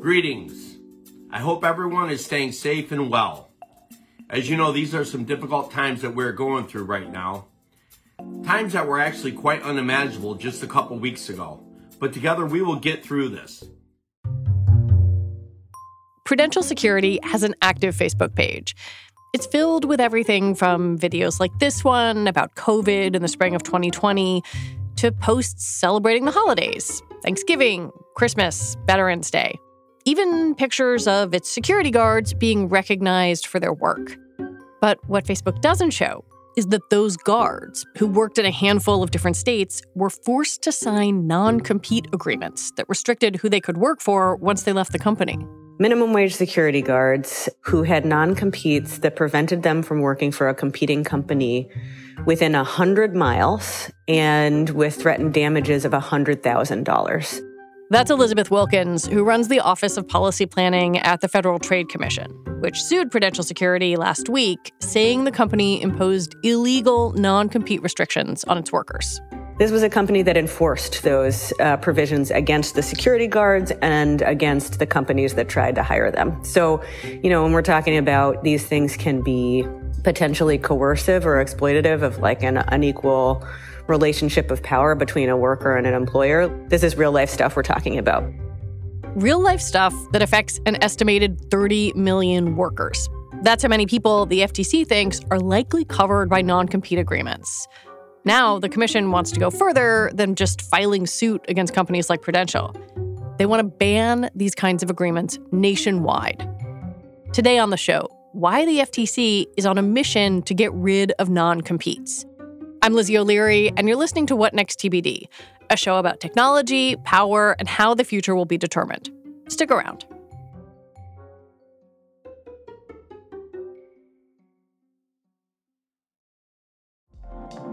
Greetings. I hope everyone is staying safe and well. As you know, these are some difficult times that we're going through right now. Times that were actually quite unimaginable just a couple weeks ago. But together we will get through this. Prudential Security has an active Facebook page. It's filled with everything from videos like this one about COVID in the spring of 2020 to posts celebrating the holidays Thanksgiving, Christmas, Veterans Day. Even pictures of its security guards being recognized for their work. But what Facebook doesn't show is that those guards, who worked in a handful of different states, were forced to sign non compete agreements that restricted who they could work for once they left the company minimum wage security guards who had non competes that prevented them from working for a competing company within 100 miles and with threatened damages of $100,000. That's Elizabeth Wilkins, who runs the Office of Policy Planning at the Federal Trade Commission, which sued Prudential Security last week, saying the company imposed illegal non compete restrictions on its workers. This was a company that enforced those uh, provisions against the security guards and against the companies that tried to hire them. So, you know, when we're talking about these things can be potentially coercive or exploitative of like an unequal relationship of power between a worker and an employer. This is real life stuff we're talking about. Real life stuff that affects an estimated 30 million workers. That's how many people the FTC thinks are likely covered by non compete agreements. Now, the Commission wants to go further than just filing suit against companies like Prudential. They want to ban these kinds of agreements nationwide. Today on the show, why the FTC is on a mission to get rid of non competes. I'm Lizzie O'Leary, and you're listening to What Next TBD, a show about technology, power, and how the future will be determined. Stick around.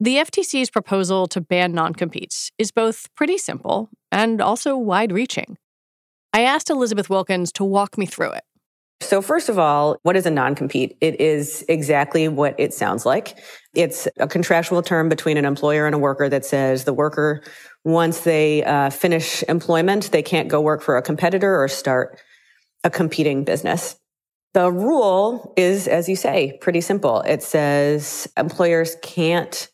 The FTC's proposal to ban non competes is both pretty simple and also wide reaching. I asked Elizabeth Wilkins to walk me through it. So, first of all, what is a non compete? It is exactly what it sounds like. It's a contractual term between an employer and a worker that says the worker, once they uh, finish employment, they can't go work for a competitor or start a competing business. The rule is, as you say, pretty simple. It says employers can't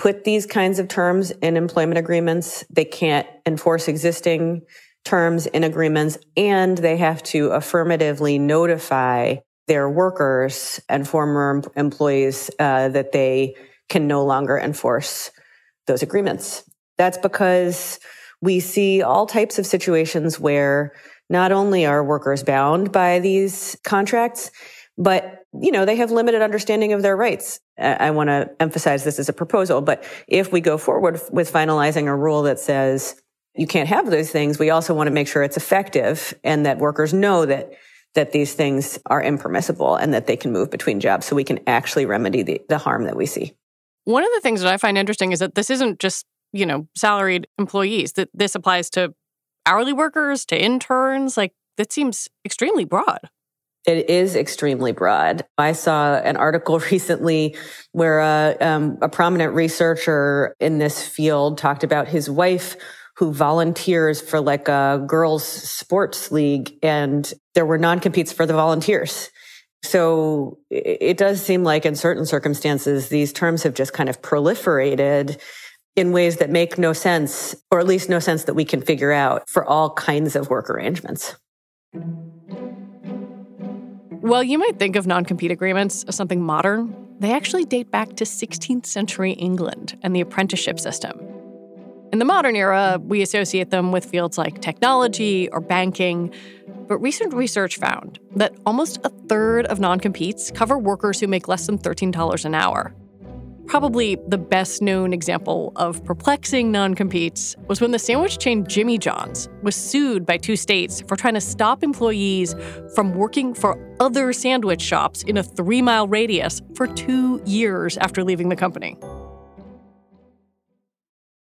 put these kinds of terms in employment agreements. They can't enforce existing terms in agreements and they have to affirmatively notify their workers and former employees uh, that they can no longer enforce those agreements. That's because we see all types of situations where not only are workers bound by these contracts, but you know, they have limited understanding of their rights. I want to emphasize this as a proposal, but if we go forward with finalizing a rule that says you can't have those things, we also want to make sure it's effective and that workers know that that these things are impermissible and that they can move between jobs so we can actually remedy the, the harm that we see. One of the things that I find interesting is that this isn't just, you know, salaried employees, that this applies to hourly workers, to interns. Like that seems extremely broad. It is extremely broad. I saw an article recently where uh, um, a prominent researcher in this field talked about his wife who volunteers for like a girls sports league and there were non-competes for the volunteers. So it does seem like in certain circumstances, these terms have just kind of proliferated in ways that make no sense, or at least no sense that we can figure out for all kinds of work arrangements. Well, you might think of non compete agreements as something modern. They actually date back to 16th century England and the apprenticeship system. In the modern era, we associate them with fields like technology or banking. But recent research found that almost a third of non competes cover workers who make less than $13 an hour. Probably the best known example of perplexing non competes was when the sandwich chain Jimmy John's was sued by two states for trying to stop employees from working for other sandwich shops in a three mile radius for two years after leaving the company.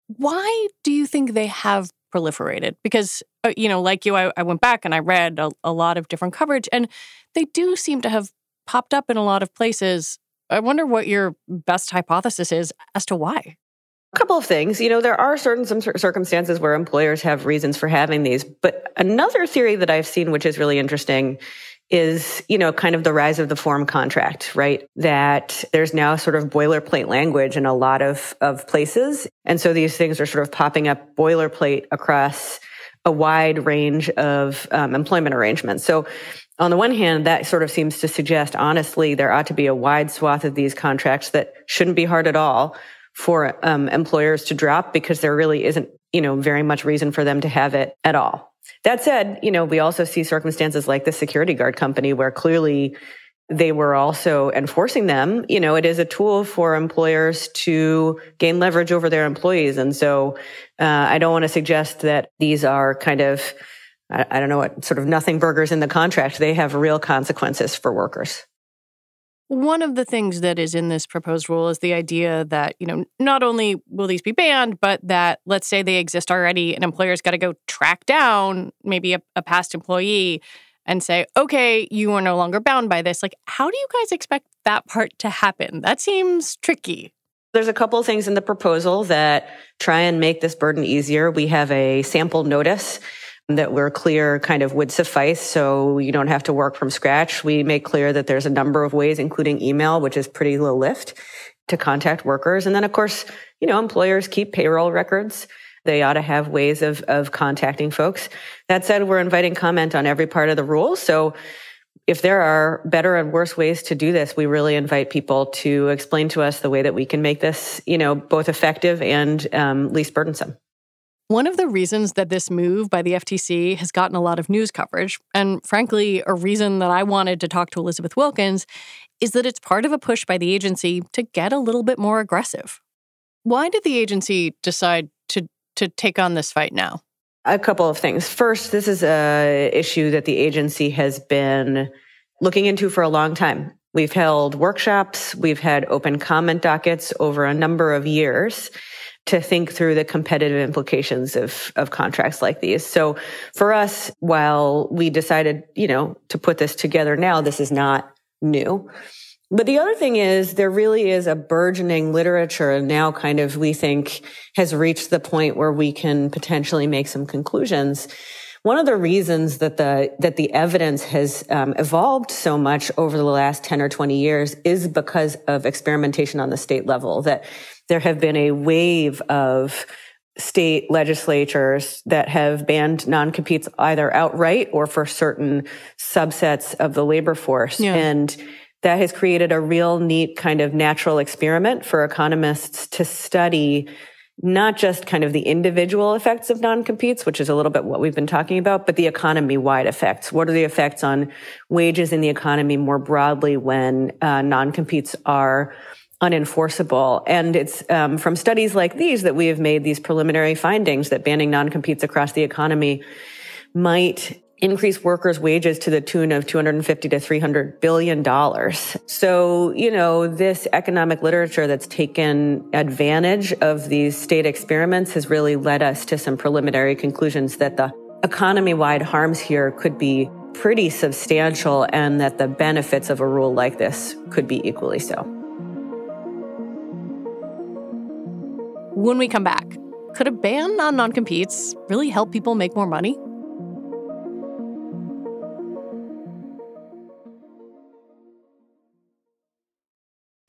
Why do you think they have proliferated? Because, uh, you know, like you, I, I, went back and I read a, a lot of different coverage, and they do seem to have popped up in a lot of places I wonder what your best hypothesis is as to why. A couple of things. You know, there are certain some circumstances where employers have reasons for having these, but another theory that I've seen, which is really interesting, is, you know, kind of the rise of the form contract, right? That there's now sort of boilerplate language in a lot of, of places. And so these things are sort of popping up boilerplate across a wide range of um, employment arrangements. So on the one hand, that sort of seems to suggest, honestly, there ought to be a wide swath of these contracts that shouldn't be hard at all for um, employers to drop because there really isn't, you know, very much reason for them to have it at all. That said, you know, we also see circumstances like the security guard company where clearly they were also enforcing them. You know, it is a tool for employers to gain leverage over their employees. And so uh, I don't want to suggest that these are kind of I, I don't know what sort of nothing burgers in the contract. They have real consequences for workers. One of the things that is in this proposed rule is the idea that, you know, not only will these be banned, but that let's say they exist already, an employer's got to go track down maybe a, a, past employee and say, okay, you are no longer bound by this. Like, how do you guys expect that part to happen? That seems tricky. There's a couple of things in the proposal that try and make this burden easier. We have a sample notice that we're clear kind of would suffice. So you don't have to work from scratch. We make clear that there's a number of ways, including email, which is pretty low lift to contact workers. And then of course, you know, employers keep payroll records. They ought to have ways of, of contacting folks. That said, we're inviting comment on every part of the rule. So if there are better and worse ways to do this, we really invite people to explain to us the way that we can make this, you know, both effective and um, least burdensome. One of the reasons that this move by the FTC has gotten a lot of news coverage, and frankly, a reason that I wanted to talk to Elizabeth Wilkins, is that it's part of a push by the agency to get a little bit more aggressive. Why did the agency decide to, to take on this fight now? A couple of things. First, this is a issue that the agency has been looking into for a long time. We've held workshops, we've had open comment dockets over a number of years to think through the competitive implications of, of contracts like these. So for us, while we decided, you know, to put this together now, this is not new. But the other thing is there really is a burgeoning literature now kind of we think has reached the point where we can potentially make some conclusions. One of the reasons that the that the evidence has um, evolved so much over the last 10 or 20 years is because of experimentation on the state level that there have been a wave of state legislatures that have banned non-competes either outright or for certain subsets of the labor force. Yeah. And that has created a real neat kind of natural experiment for economists to study not just kind of the individual effects of non-competes, which is a little bit what we've been talking about, but the economy-wide effects. What are the effects on wages in the economy more broadly when uh, non-competes are unenforceable. And it's um, from studies like these that we have made these preliminary findings that banning non-competes across the economy might increase workers' wages to the tune of 250 to 300 billion dollars. So, you know, this economic literature that's taken advantage of these state experiments has really led us to some preliminary conclusions that the economy-wide harms here could be pretty substantial and that the benefits of a rule like this could be equally so. When we come back, could a ban on non competes really help people make more money?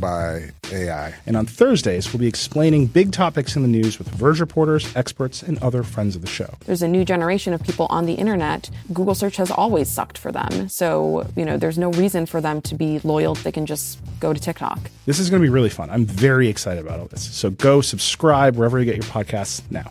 by AI. And on Thursdays, we'll be explaining big topics in the news with Verge reporters, experts, and other friends of the show. There's a new generation of people on the internet. Google search has always sucked for them. So, you know, there's no reason for them to be loyal. They can just go to TikTok. This is going to be really fun. I'm very excited about all this. So go subscribe wherever you get your podcasts now.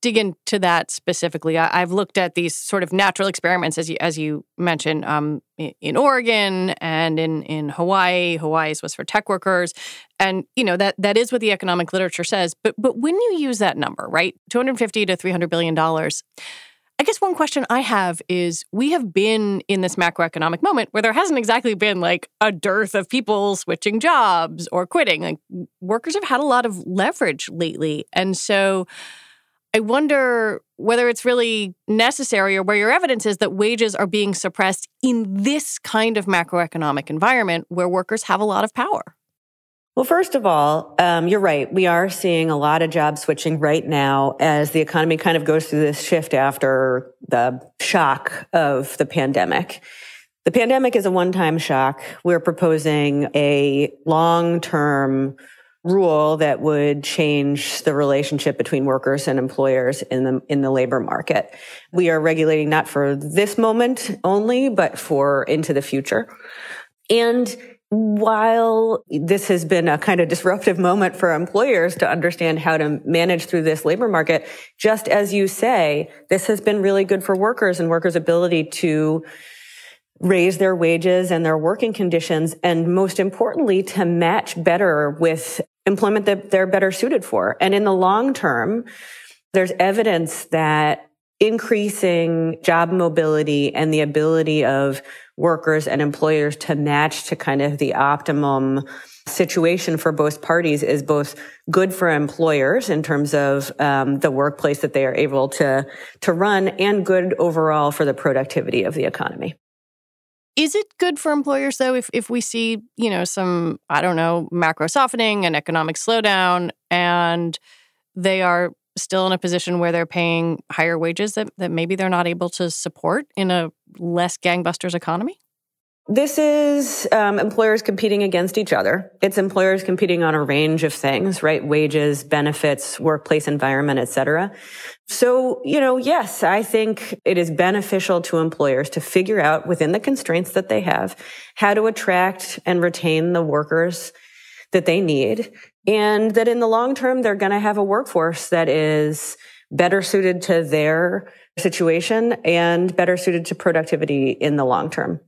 Dig into that specifically. I, have looked at these sort of natural experiments, as you as you mentioned, um, in, Oregon and in in Hawaii. Hawaii's was for tech workers, and you know that that is what the economic literature says. But but when you use that number, right, two hundred fifty to three hundred billion dollars. I guess one question I have is we have been in this macroeconomic moment where there hasn't exactly been like a dearth of people switching jobs or quitting. Like workers have had a lot of leverage lately. And so I wonder whether it's really necessary or where your evidence is that wages are being suppressed in this kind of macroeconomic environment where workers have a lot of power. Well, first of all, um, you're right. We are seeing a lot of job switching right now as the economy kind of goes through this shift after the shock of the pandemic. The pandemic is a one time shock. We're proposing a long term rule that would change the relationship between workers and employers in the in the labor market. We are regulating not for this moment only, but for into the future. And while this has been a kind of disruptive moment for employers to understand how to manage through this labor market, just as you say, this has been really good for workers and workers' ability to raise their wages and their working conditions. And most importantly, to match better with employment that they're better suited for. And in the long term, there's evidence that increasing job mobility and the ability of workers and employers to match to kind of the optimum situation for both parties is both good for employers in terms of um, the workplace that they are able to to run and good overall for the productivity of the economy is it good for employers though if if we see, you know, some I don't know, macro softening and economic slowdown and they are still in a position where they're paying higher wages that, that maybe they're not able to support in a less gangbusters economy? This is um, employers competing against each other. It's employers competing on a range of things, right? Wages, benefits, workplace environment, et cetera. So, you know, yes, I think it is beneficial to employers to figure out within the constraints that they have how to attract and retain the workers that they need. And that in the long term, they're going to have a workforce that is better suited to their situation and better suited to productivity in the long term.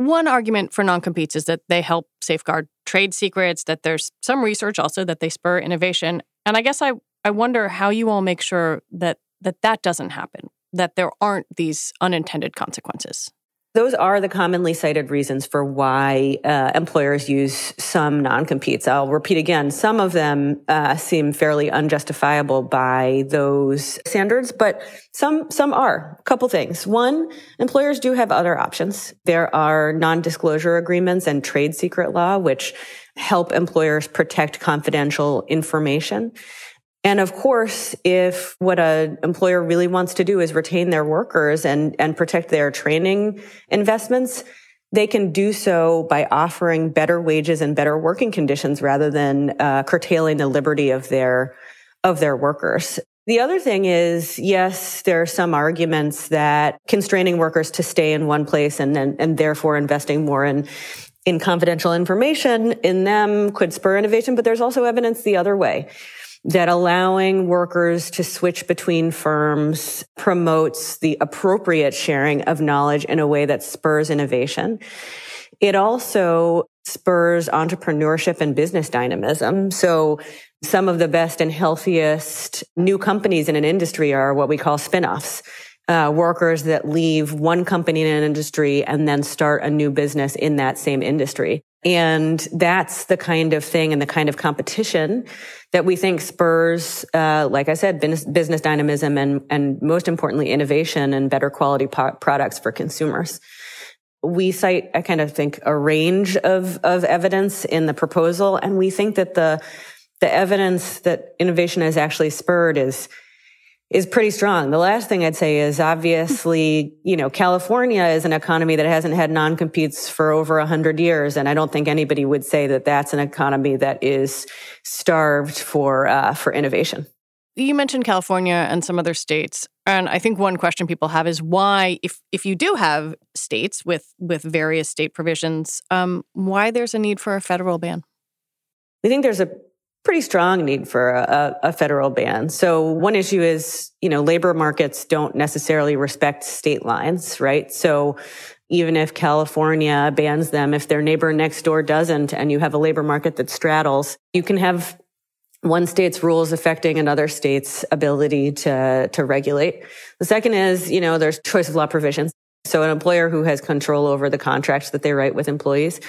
One argument for non competes is that they help safeguard trade secrets, that there's some research also that they spur innovation. And I guess I, I wonder how you all make sure that, that that doesn't happen, that there aren't these unintended consequences. Those are the commonly cited reasons for why uh, employers use some non-competes. I'll repeat again, some of them uh, seem fairly unjustifiable by those standards, but some some are. A couple things. One, employers do have other options. There are non-disclosure agreements and trade secret law, which help employers protect confidential information. And of course, if what an employer really wants to do is retain their workers and, and protect their training investments, they can do so by offering better wages and better working conditions rather than uh, curtailing the liberty of their of their workers. The other thing is, yes, there are some arguments that constraining workers to stay in one place and and, and therefore investing more in in confidential information in them could spur innovation, but there's also evidence the other way that allowing workers to switch between firms promotes the appropriate sharing of knowledge in a way that spurs innovation. It also spurs entrepreneurship and business dynamism. So some of the best and healthiest new companies in an industry are what we call spin-offs. Uh, workers that leave one company in an industry and then start a new business in that same industry. And that's the kind of thing and the kind of competition that we think spurs, uh, like I said, business, dynamism and, and most importantly, innovation and better quality po- products for consumers. We cite, I kind of think, a range of, of evidence in the proposal. And we think that the, the evidence that innovation has actually spurred is is pretty strong. The last thing I'd say is obviously, you know, California is an economy that hasn't had non-competes for over a hundred years. And I don't think anybody would say that that's an economy that is starved for, uh, for innovation. You mentioned California and some other states. And I think one question people have is why, if, if you do have states with, with various state provisions, um, why there's a need for a federal ban? We think there's a pretty strong need for a, a, federal ban. So one issue is, you know, labor markets don't necessarily respect state lines, right? So even if California bans them, if their neighbor next door doesn't, and you have a labor market that straddles, you can have one state's rules affecting another state's ability to, to regulate. The second is, you know, there's choice of law provisions. So an employer who has control over the contracts that they write with employees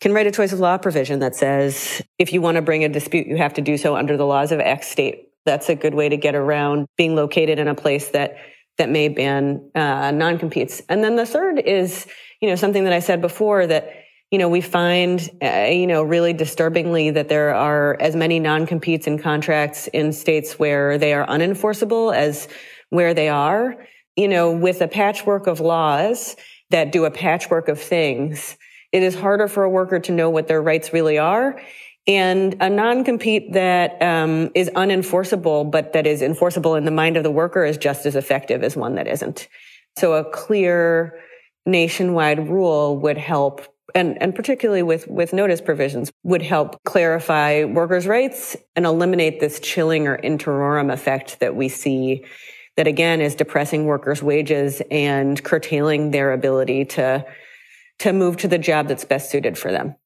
can write a choice of law provision that says if you want to bring a dispute, you have to do so under the laws of X state. That's a good way to get around being located in a place that that may ban uh, non-competes. And then the third is, you know, something that I said before that you know we find uh, you know really disturbingly that there are as many non-competes in contracts in states where they are unenforceable as where they are. You know, with a patchwork of laws that do a patchwork of things it is harder for a worker to know what their rights really are. And a non-compete that um, is unenforceable, but that is enforceable in the mind of the worker is just as effective as one that isn't. So a clear nationwide rule would help and, and particularly with, with notice provisions would help clarify workers' rights and eliminate this chilling or in terrorem effect that we see that again is depressing workers' wages and curtailing their ability to to move to the job that's best suited for them.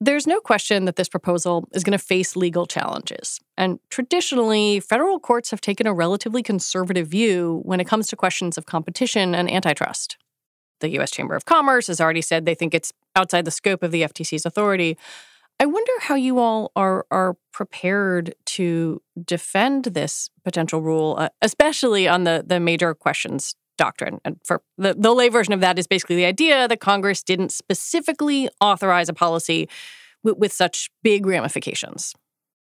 There's no question that this proposal is going to face legal challenges. And traditionally, federal courts have taken a relatively conservative view when it comes to questions of competition and antitrust. The U.S. Chamber of Commerce has already said they think it's outside the scope of the FTC's authority. I wonder how you all are are prepared to defend this potential rule, uh, especially on the the major questions doctrine. And for the, the lay version of that is basically the idea that Congress didn't specifically authorize a policy with, with such big ramifications.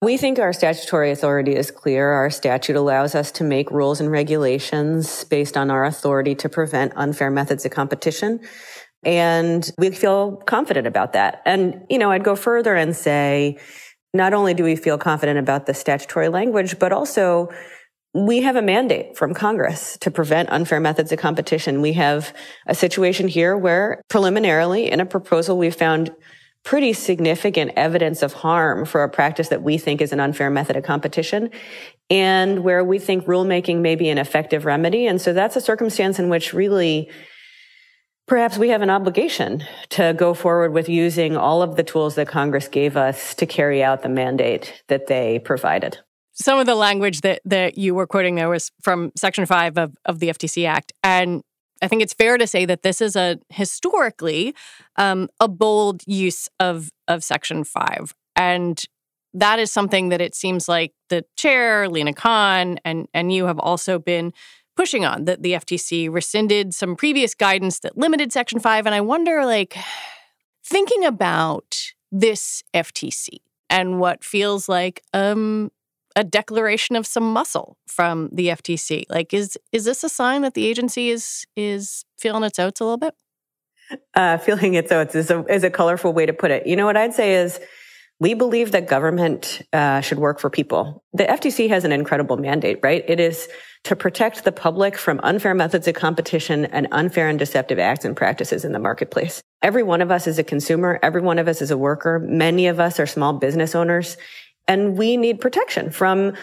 We think our statutory authority is clear. Our statute allows us to make rules and regulations based on our authority to prevent unfair methods of competition. And we feel confident about that. And, you know, I'd go further and say, not only do we feel confident about the statutory language, but also we have a mandate from Congress to prevent unfair methods of competition. We have a situation here where preliminarily in a proposal, we found pretty significant evidence of harm for a practice that we think is an unfair method of competition and where we think rulemaking may be an effective remedy. And so that's a circumstance in which really perhaps we have an obligation to go forward with using all of the tools that Congress gave us to carry out the mandate that they provided. Some of the language that, that you were quoting there was from Section 5 of, of the FTC Act. And I think it's fair to say that this is a historically um, a bold use of, of Section 5. And that is something that it seems like the chair, Lina Khan, and, and you have also been pushing on that the FTC rescinded some previous guidance that limited Section 5. And I wonder, like, thinking about this FTC and what feels like um, a declaration of some muscle from the FTC, like, is is this a sign that the agency is is feeling its oats a little bit? Uh, feeling its oats is a, is a colorful way to put it. You know what I'd say is we believe that government uh, should work for people. The FTC has an incredible mandate, right? It is to protect the public from unfair methods of competition and unfair and deceptive acts and practices in the marketplace. Every one of us is a consumer. Every one of us is a worker. Many of us are small business owners and we need protection from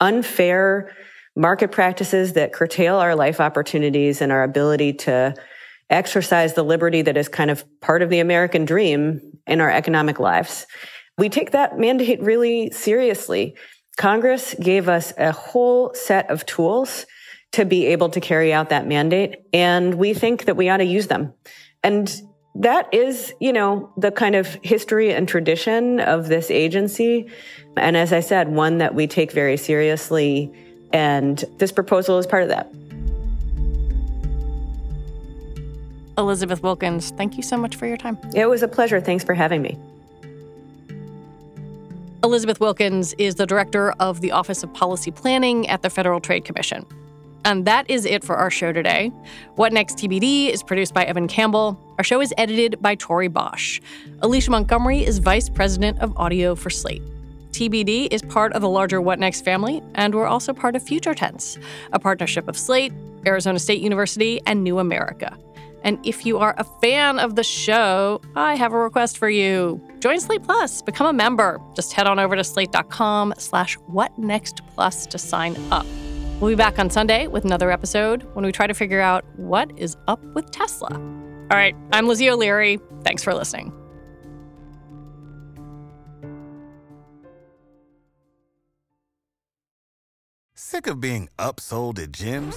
unfair market practices that curtail our life opportunities and our ability to exercise the liberty that is kind of part of the American dream in our economic lives we take that mandate really seriously. Congress gave us a whole set of tools to be able to carry out that mandate. And we think that we ought to use them. And that is, you know, the kind of history and tradition of this agency. And as I said, one that we take very seriously. And this proposal is part of that. Elizabeth Wilkins, thank you so much for your time. It was a pleasure. Thanks for having me. Elizabeth Wilkins is the director of the Office of Policy Planning at the Federal Trade Commission. And that is it for our show today. What Next TBD is produced by Evan Campbell. Our show is edited by Tori Bosch. Alicia Montgomery is vice president of audio for Slate. TBD is part of the larger What Next family, and we're also part of Future Tense, a partnership of Slate, Arizona State University, and New America. And if you are a fan of the show, I have a request for you. Join Slate Plus, become a member. Just head on over to slate.com slash whatnextplus to sign up. We'll be back on Sunday with another episode when we try to figure out what is up with Tesla. All right, I'm Lizzie O'Leary. Thanks for listening. Sick of being upsold at gyms?